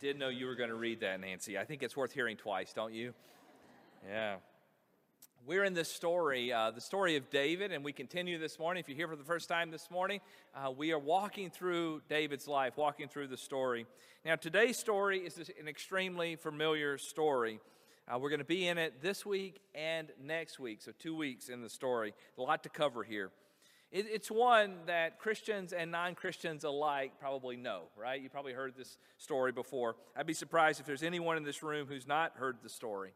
did know you were going to read that, Nancy. I think it's worth hearing twice, don't you? Yeah. We're in this story, uh, the story of David, and we continue this morning. If you're here for the first time this morning, uh, we are walking through David's life, walking through the story. Now, today's story is an extremely familiar story. Uh, we're going to be in it this week and next week, so two weeks in the story. A lot to cover here. It, it's one that Christians and non Christians alike probably know, right? You probably heard this story before. I'd be surprised if there's anyone in this room who's not heard the story.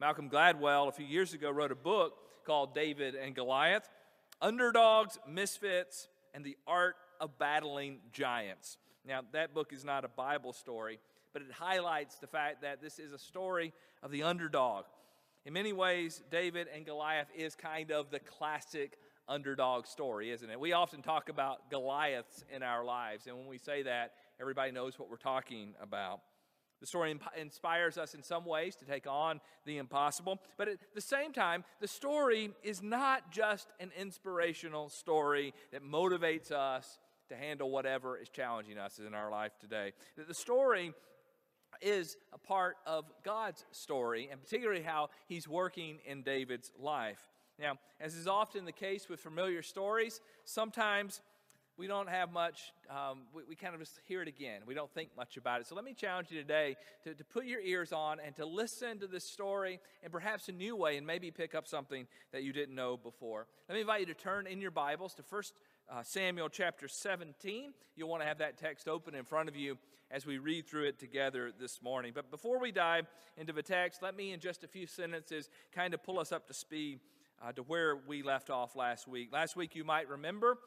Malcolm Gladwell, a few years ago, wrote a book called David and Goliath Underdogs, Misfits, and the Art of Battling Giants. Now, that book is not a Bible story, but it highlights the fact that this is a story of the underdog. In many ways, David and Goliath is kind of the classic underdog story, isn't it? We often talk about Goliaths in our lives, and when we say that, everybody knows what we're talking about. The story inspires us in some ways to take on the impossible, but at the same time, the story is not just an inspirational story that motivates us to handle whatever is challenging us in our life today. The story is a part of God's story, and particularly how He's working in David's life. Now, as is often the case with familiar stories, sometimes we don't have much, um, we, we, kind of just hear it again. We don't think much about it. So let me challenge you today to, to put your ears on and to listen to this story in perhaps a new way and maybe pick up something that you didn't know before. Let me invite you to turn in your Bibles to 1 uh, Samuel chapter 17. You'll want to have that text open in front of you as we read through it together this morning. But before we dive into the text, let me, in just a few sentences, kind of pull us up to speed uh, to where we left off last week. Last week, you might remember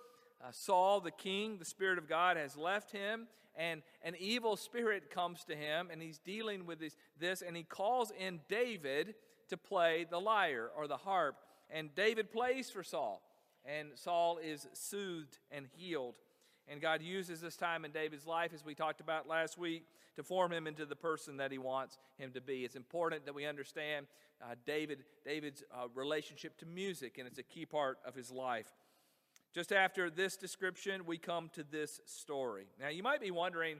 uh, Saul, the king, the Spirit of God has left him, and an evil spirit comes to him, and he's dealing with this, this, and he calls in David to play the lyre or the harp. And David plays for Saul, and Saul is soothed and healed. And God uses this time in David's life, as we talked about last week, to form him into the person that he wants him to be. It's important that we understand uh, David, David's uh, relationship to music, and it's a key part of his life. Just after this description, we come to this story. Now, you might be wondering,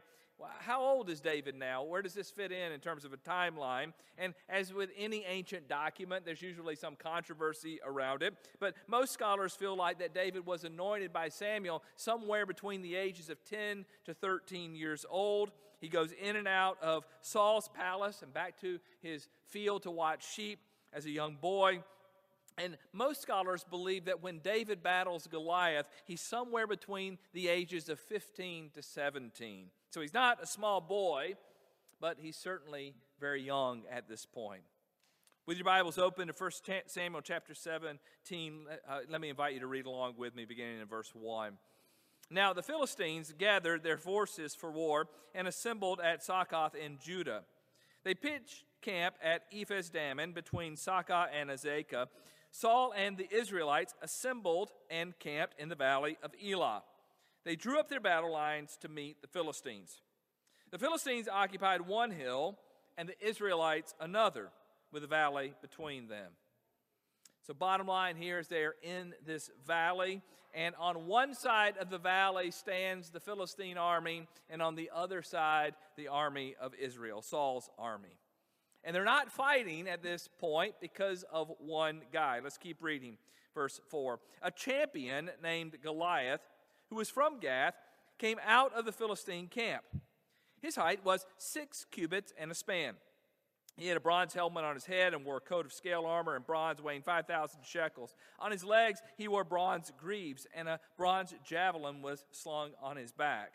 how old is David now? Where does this fit in in terms of a timeline? And as with any ancient document, there's usually some controversy around it. But most scholars feel like that David was anointed by Samuel somewhere between the ages of 10 to 13 years old. He goes in and out of Saul's palace and back to his field to watch sheep as a young boy. And most scholars believe that when David battles Goliath, he's somewhere between the ages of 15 to 17. So he's not a small boy, but he's certainly very young at this point. With your Bibles open to 1 Samuel chapter 17, uh, let me invite you to read along with me, beginning in verse 1. Now the Philistines gathered their forces for war and assembled at Succoth in Judah. They pitched camp at Ephes Dammim between Socoh and Azekah Saul and the Israelites assembled and camped in the valley of Elah. They drew up their battle lines to meet the Philistines. The Philistines occupied one hill, and the Israelites another, with a valley between them. So, bottom line here is they're in this valley, and on one side of the valley stands the Philistine army, and on the other side, the army of Israel, Saul's army. And they're not fighting at this point because of one guy. Let's keep reading. Verse 4. A champion named Goliath, who was from Gath, came out of the Philistine camp. His height was six cubits and a span. He had a bronze helmet on his head and wore a coat of scale armor and bronze weighing 5,000 shekels. On his legs, he wore bronze greaves, and a bronze javelin was slung on his back.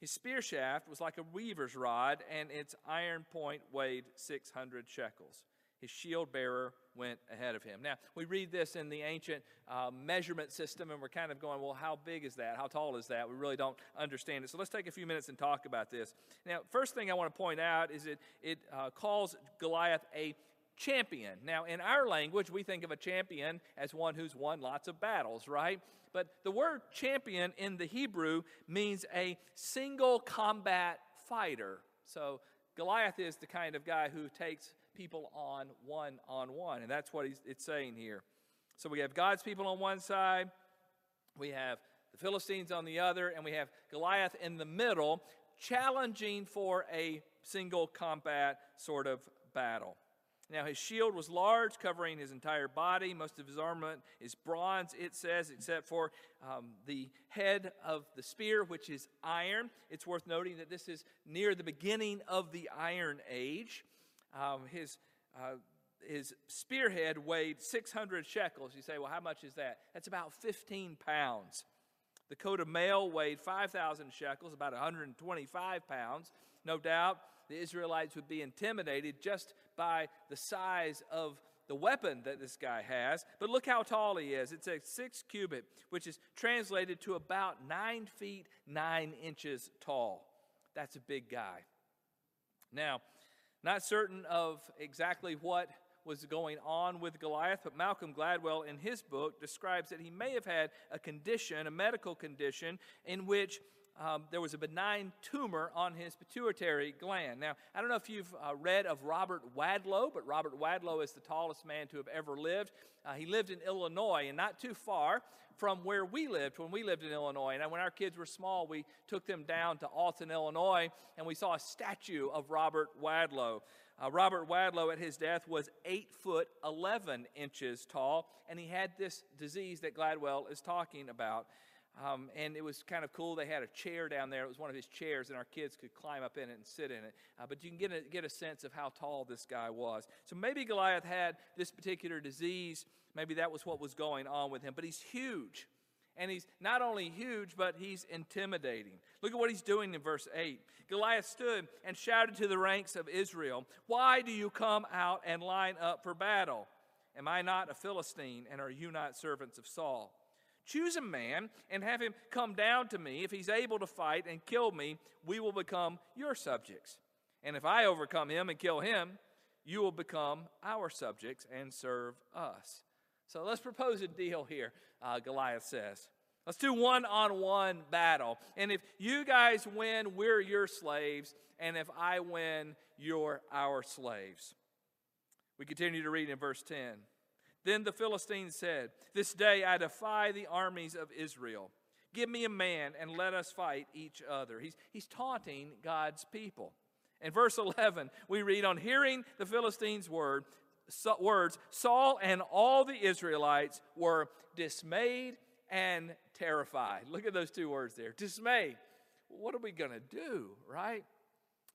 His spear shaft was like a weaver's rod, and its iron point weighed 600 shekels. His shield bearer went ahead of him. Now, we read this in the ancient uh, measurement system, and we're kind of going, well, how big is that? How tall is that? We really don't understand it. So let's take a few minutes and talk about this. Now, first thing I want to point out is it, it uh, calls Goliath a champion. Now, in our language, we think of a champion as one who's won lots of battles, right? But the word champion in the Hebrew means a single combat fighter. So Goliath is the kind of guy who takes people on one on one, and that's what it's saying here. So we have God's people on one side, we have the Philistines on the other, and we have Goliath in the middle, challenging for a single combat sort of battle. Now, his shield was large, covering his entire body. Most of his armament is bronze, it says, except for um, the head of the spear, which is iron. It's worth noting that this is near the beginning of the Iron Age. Um, his, uh, his spearhead weighed 600 shekels. You say, well, how much is that? That's about 15 pounds. The coat of mail weighed 5,000 shekels, about 125 pounds. No doubt the Israelites would be intimidated just by the size of the weapon that this guy has. But look how tall he is. It's a six cubit, which is translated to about nine feet nine inches tall. That's a big guy. Now, not certain of exactly what was going on with Goliath, but Malcolm Gladwell in his book describes that he may have had a condition, a medical condition, in which um, there was a benign tumor on his pituitary gland. Now, I don't know if you've uh, read of Robert Wadlow, but Robert Wadlow is the tallest man to have ever lived. Uh, he lived in Illinois and not too far from where we lived when we lived in Illinois. And when our kids were small, we took them down to Alton, Illinois, and we saw a statue of Robert Wadlow. Uh, Robert Wadlow at his death was 8 foot 11 inches tall, and he had this disease that Gladwell is talking about. Um, and it was kind of cool. They had a chair down there. It was one of his chairs, and our kids could climb up in it and sit in it. Uh, but you can get a, get a sense of how tall this guy was. So maybe Goliath had this particular disease. Maybe that was what was going on with him. But he's huge. And he's not only huge, but he's intimidating. Look at what he's doing in verse 8. Goliath stood and shouted to the ranks of Israel, Why do you come out and line up for battle? Am I not a Philistine, and are you not servants of Saul? Choose a man and have him come down to me. If he's able to fight and kill me, we will become your subjects. And if I overcome him and kill him, you will become our subjects and serve us. So let's propose a deal here, uh, Goliath says. Let's do one on one battle. And if you guys win, we're your slaves. And if I win, you're our slaves. We continue to read in verse 10. Then the Philistines said, This day I defy the armies of Israel. Give me a man and let us fight each other. He's, he's taunting God's people. In verse 11, we read, On hearing the Philistines' word, so, words, Saul and all the Israelites were dismayed and terrified. Look at those two words there dismayed. What are we going to do, right?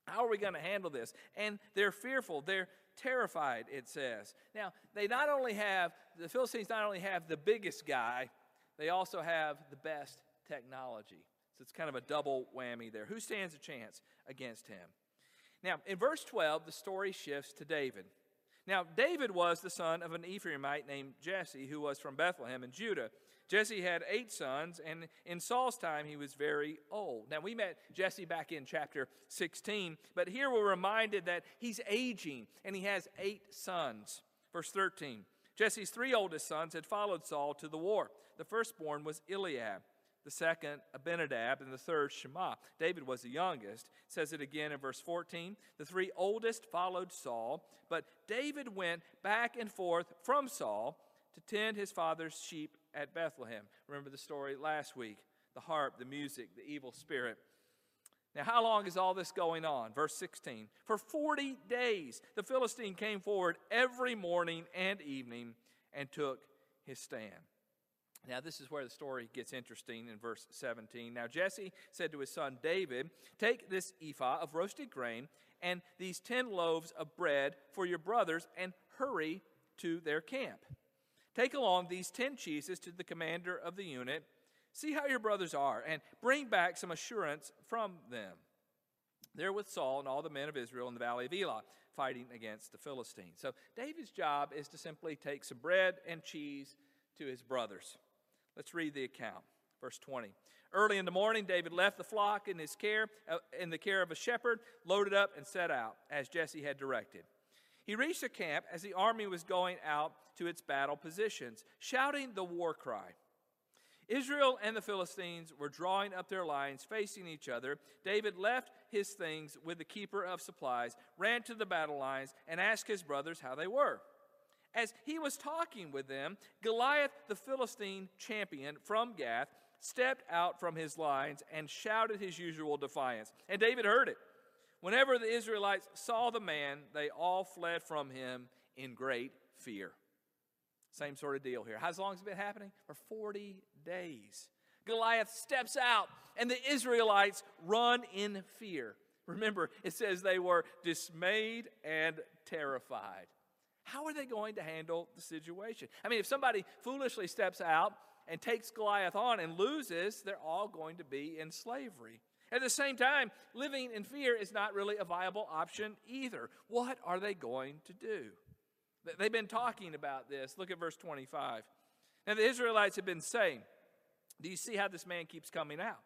How are we going to handle this? And they're fearful. They're terrified, it says. Now, they not only have, the Philistines not only have the biggest guy, they also have the best technology. So it's kind of a double whammy there. Who stands a chance against him? Now, in verse 12, the story shifts to David. Now, David was the son of an Ephraimite named Jesse, who was from Bethlehem in Judah. Jesse had eight sons, and in Saul's time, he was very old. Now, we met Jesse back in chapter 16, but here we're reminded that he's aging, and he has eight sons. Verse 13 Jesse's three oldest sons had followed Saul to the war. The firstborn was Eliab, the second Abinadab, and the third Shammah. David was the youngest. It says it again in verse 14. The three oldest followed Saul, but David went back and forth from Saul to tend his father's sheep at Bethlehem. Remember the story last week the harp, the music, the evil spirit. Now, how long is all this going on? Verse 16. For 40 days, the Philistine came forward every morning and evening and took his stand. Now, this is where the story gets interesting in verse 17. Now, Jesse said to his son David, Take this ephah of roasted grain and these 10 loaves of bread for your brothers and hurry to their camp. Take along these ten cheeses to the commander of the unit. See how your brothers are, and bring back some assurance from them. They're with Saul and all the men of Israel in the valley of Elah, fighting against the Philistines. So David's job is to simply take some bread and cheese to his brothers. Let's read the account. Verse 20. Early in the morning, David left the flock in his care, uh, in the care of a shepherd, loaded up, and set out, as Jesse had directed. He reached the camp as the army was going out to its battle positions, shouting the war cry. Israel and the Philistines were drawing up their lines facing each other. David left his things with the keeper of supplies, ran to the battle lines, and asked his brothers how they were. As he was talking with them, Goliath, the Philistine champion from Gath, stepped out from his lines and shouted his usual defiance. And David heard it. Whenever the Israelites saw the man, they all fled from him in great fear. Same sort of deal here. How long has it been happening? For 40 days. Goliath steps out, and the Israelites run in fear. Remember, it says they were dismayed and terrified. How are they going to handle the situation? I mean, if somebody foolishly steps out and takes Goliath on and loses, they're all going to be in slavery. At the same time, living in fear is not really a viable option either. What are they going to do? They've been talking about this. Look at verse 25. Now, the Israelites have been saying, Do you see how this man keeps coming out?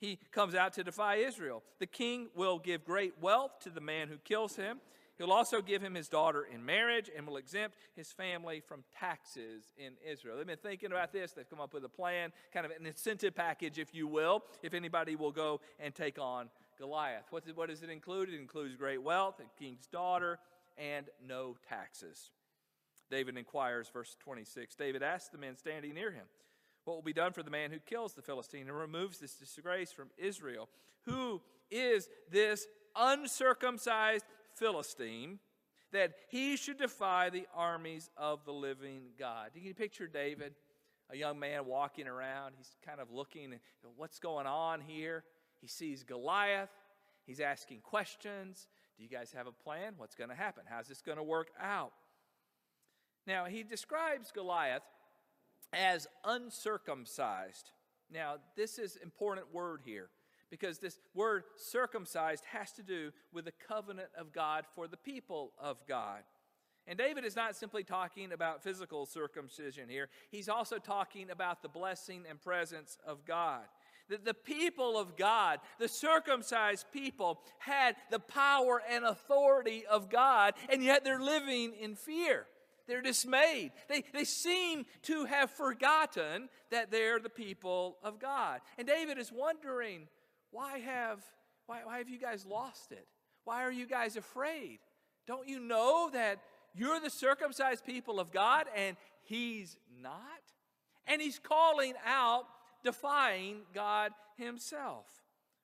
He comes out to defy Israel. The king will give great wealth to the man who kills him. He'll also give him his daughter in marriage and will exempt his family from taxes in Israel. They've been thinking about this. They've come up with a plan, kind of an incentive package, if you will, if anybody will go and take on Goliath. What, what does it include? It includes great wealth, a king's daughter, and no taxes. David inquires, verse 26. David asks the men standing near him, What will be done for the man who kills the Philistine and removes this disgrace from Israel? Who is this uncircumcised Philistine that he should defy the armies of the living God? Do you picture David, a young man walking around? He's kind of looking, what's going on here? He sees Goliath. He's asking questions. Do you guys have a plan? What's going to happen? How's this going to work out? Now, he describes Goliath as uncircumcised. Now, this is important word here because this word circumcised has to do with the covenant of God for the people of God. And David is not simply talking about physical circumcision here, he's also talking about the blessing and presence of God that the people of God, the circumcised people, had the power and authority of God, and yet they're living in fear. They're dismayed. They, they seem to have forgotten that they're the people of God. And David is wondering, why have, why, why have you guys lost it? Why are you guys afraid? Don't you know that you're the circumcised people of God and he's not? And he's calling out defying God himself.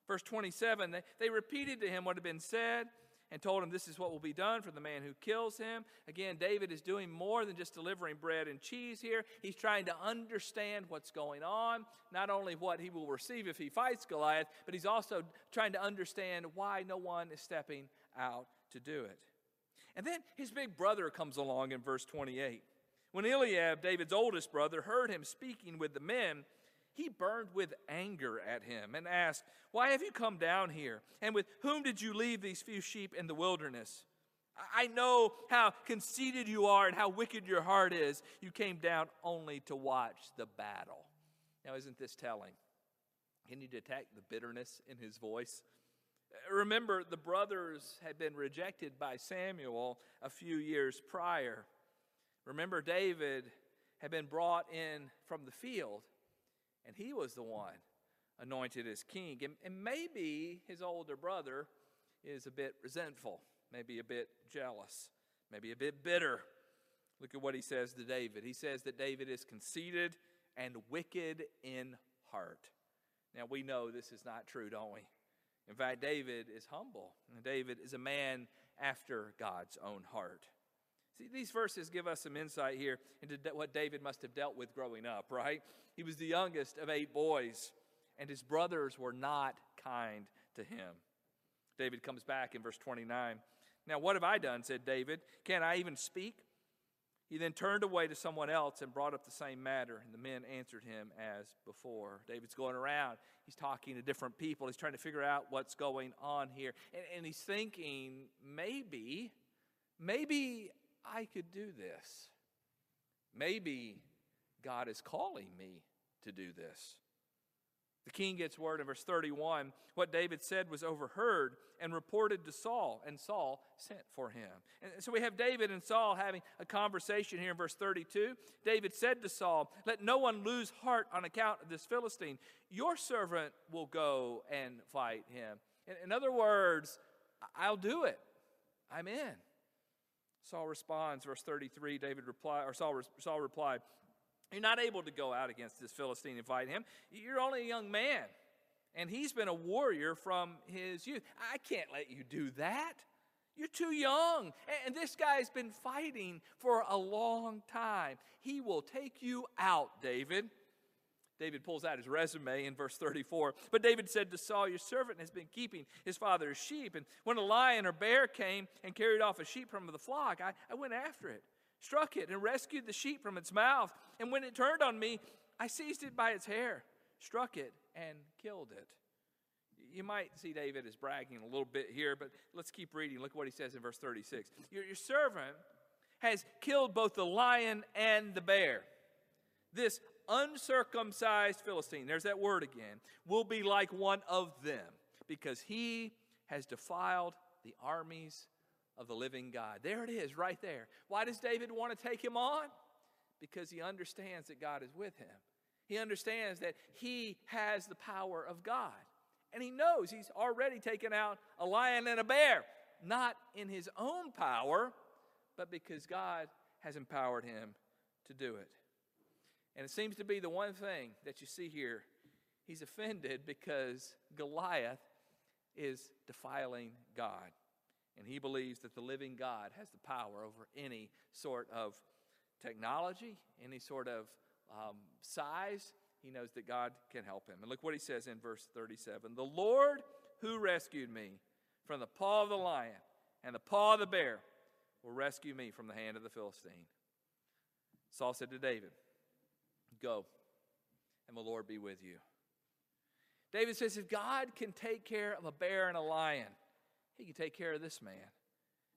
Verse 27 they, they repeated to him what had been said and told him this is what will be done for the man who kills him. Again, David is doing more than just delivering bread and cheese here. He's trying to understand what's going on, not only what he will receive if he fights Goliath, but he's also trying to understand why no one is stepping out to do it. And then his big brother comes along in verse 28. When Eliab, David's oldest brother, heard him speaking with the men, he burned with anger at him and asked, Why have you come down here? And with whom did you leave these few sheep in the wilderness? I know how conceited you are and how wicked your heart is. You came down only to watch the battle. Now, isn't this telling? Can you detect the bitterness in his voice? Remember, the brothers had been rejected by Samuel a few years prior. Remember, David had been brought in from the field and he was the one anointed as king. And, and maybe his older brother is a bit resentful, maybe a bit jealous, maybe a bit bitter. Look at what he says to David. He says that David is conceited and wicked in heart. Now, we know this is not true, don't we? In fact, David is humble. David is a man after God's own heart. See, these verses give us some insight here into what David must have dealt with growing up, right? He was the youngest of eight boys, and his brothers were not kind to him. David comes back in verse 29. Now, what have I done? said David. Can I even speak? He then turned away to someone else and brought up the same matter, and the men answered him as before. David's going around. He's talking to different people. He's trying to figure out what's going on here. And, and he's thinking, maybe, maybe I could do this. Maybe God is calling me to do this. The king gets word in verse 31 what David said was overheard and reported to Saul, and Saul sent for him. And so we have David and Saul having a conversation here in verse 32. David said to Saul, Let no one lose heart on account of this Philistine. Your servant will go and fight him. In other words, I'll do it. I'm in. Saul responds, verse 33, David replied, or Saul, Saul replied, You're not able to go out against this Philistine and fight him. You're only a young man. and he's been a warrior from his youth. I can't let you do that. You're too young. And this guy's been fighting for a long time. He will take you out, David. David pulls out his resume in verse 34. But David said to Saul, Your servant has been keeping his father's sheep. And when a lion or bear came and carried off a sheep from the flock, I, I went after it, struck it, and rescued the sheep from its mouth. And when it turned on me, I seized it by its hair, struck it, and killed it. You might see David is bragging a little bit here, but let's keep reading. Look what he says in verse 36. Your, your servant has killed both the lion and the bear. This uncircumcised Philistine, there's that word again, will be like one of them because he has defiled the armies of the living God. There it is, right there. Why does David want to take him on? Because he understands that God is with him. He understands that he has the power of God. And he knows he's already taken out a lion and a bear, not in his own power, but because God has empowered him to do it. And it seems to be the one thing that you see here. He's offended because Goliath is defiling God. And he believes that the living God has the power over any sort of technology, any sort of um, size. He knows that God can help him. And look what he says in verse 37 The Lord who rescued me from the paw of the lion and the paw of the bear will rescue me from the hand of the Philistine. Saul said to David, Go, and the Lord be with you. David says, If God can take care of a bear and a lion, he can take care of this man.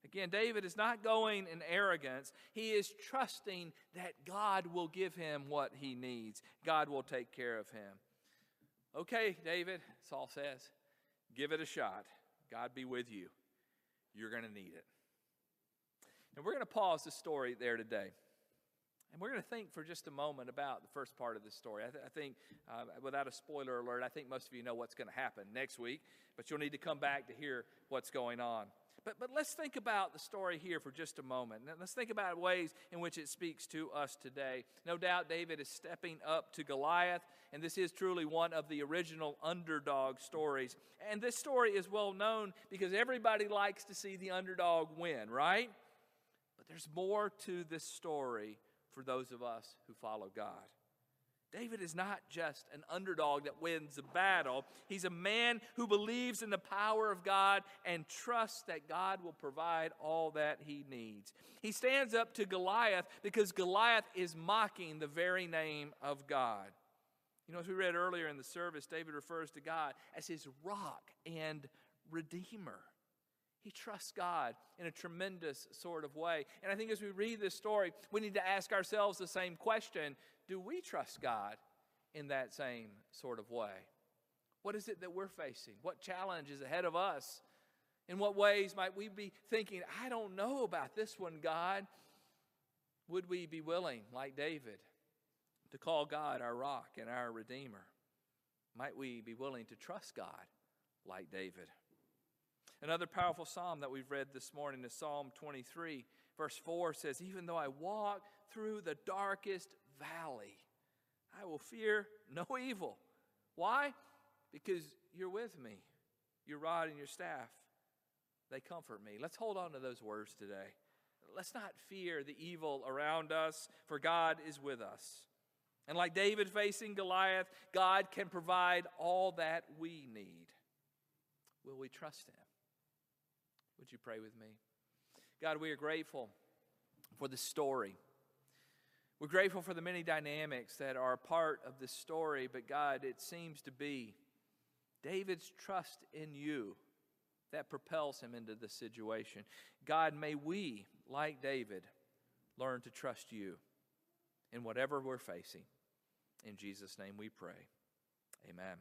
Again, David is not going in arrogance. He is trusting that God will give him what he needs. God will take care of him. Okay, David, Saul says, give it a shot. God be with you. You're going to need it. And we're going to pause the story there today. And we're going to think for just a moment about the first part of this story. I, th- I think, uh, without a spoiler alert, I think most of you know what's going to happen next week, but you'll need to come back to hear what's going on. But, but let's think about the story here for just a moment. Let's think about ways in which it speaks to us today. No doubt David is stepping up to Goliath, and this is truly one of the original underdog stories. And this story is well known because everybody likes to see the underdog win, right? But there's more to this story for those of us who follow God. David is not just an underdog that wins a battle. He's a man who believes in the power of God and trusts that God will provide all that he needs. He stands up to Goliath because Goliath is mocking the very name of God. You know, as we read earlier in the service, David refers to God as his rock and redeemer. He trusts God in a tremendous sort of way. And I think as we read this story, we need to ask ourselves the same question Do we trust God in that same sort of way? What is it that we're facing? What challenge is ahead of us? In what ways might we be thinking, I don't know about this one, God? Would we be willing, like David, to call God our rock and our Redeemer? Might we be willing to trust God like David? Another powerful psalm that we've read this morning is Psalm 23, verse 4 says, Even though I walk through the darkest valley, I will fear no evil. Why? Because you're with me. Your rod and your staff, they comfort me. Let's hold on to those words today. Let's not fear the evil around us, for God is with us. And like David facing Goliath, God can provide all that we need. Will we trust Him? Would you pray with me? God, we are grateful for the story. We're grateful for the many dynamics that are a part of this story, but God, it seems to be David's trust in you that propels him into the situation. God, may we, like David, learn to trust you in whatever we're facing. In Jesus' name we pray. Amen.